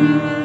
you.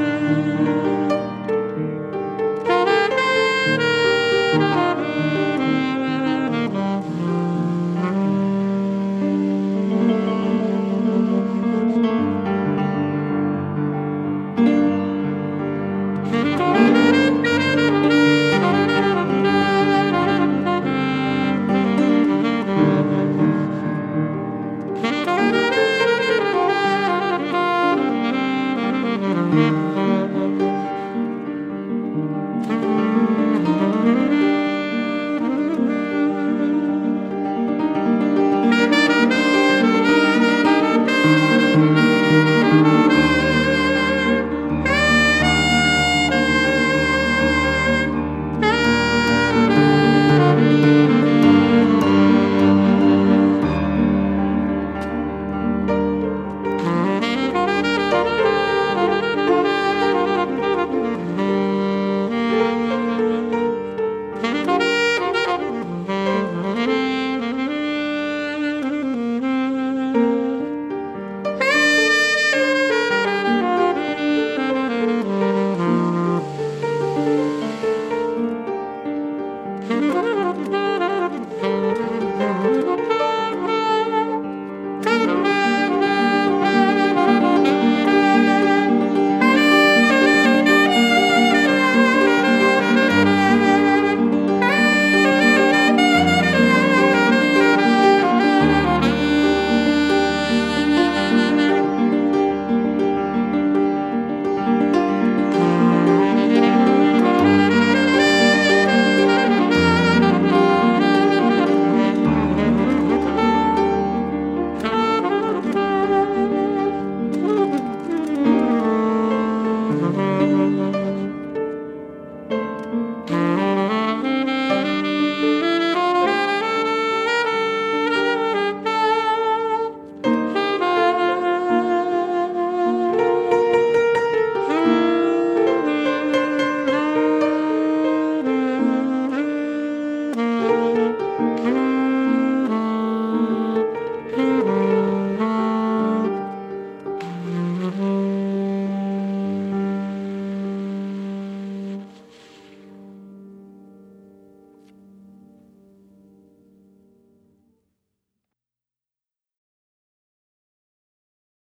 Thank you.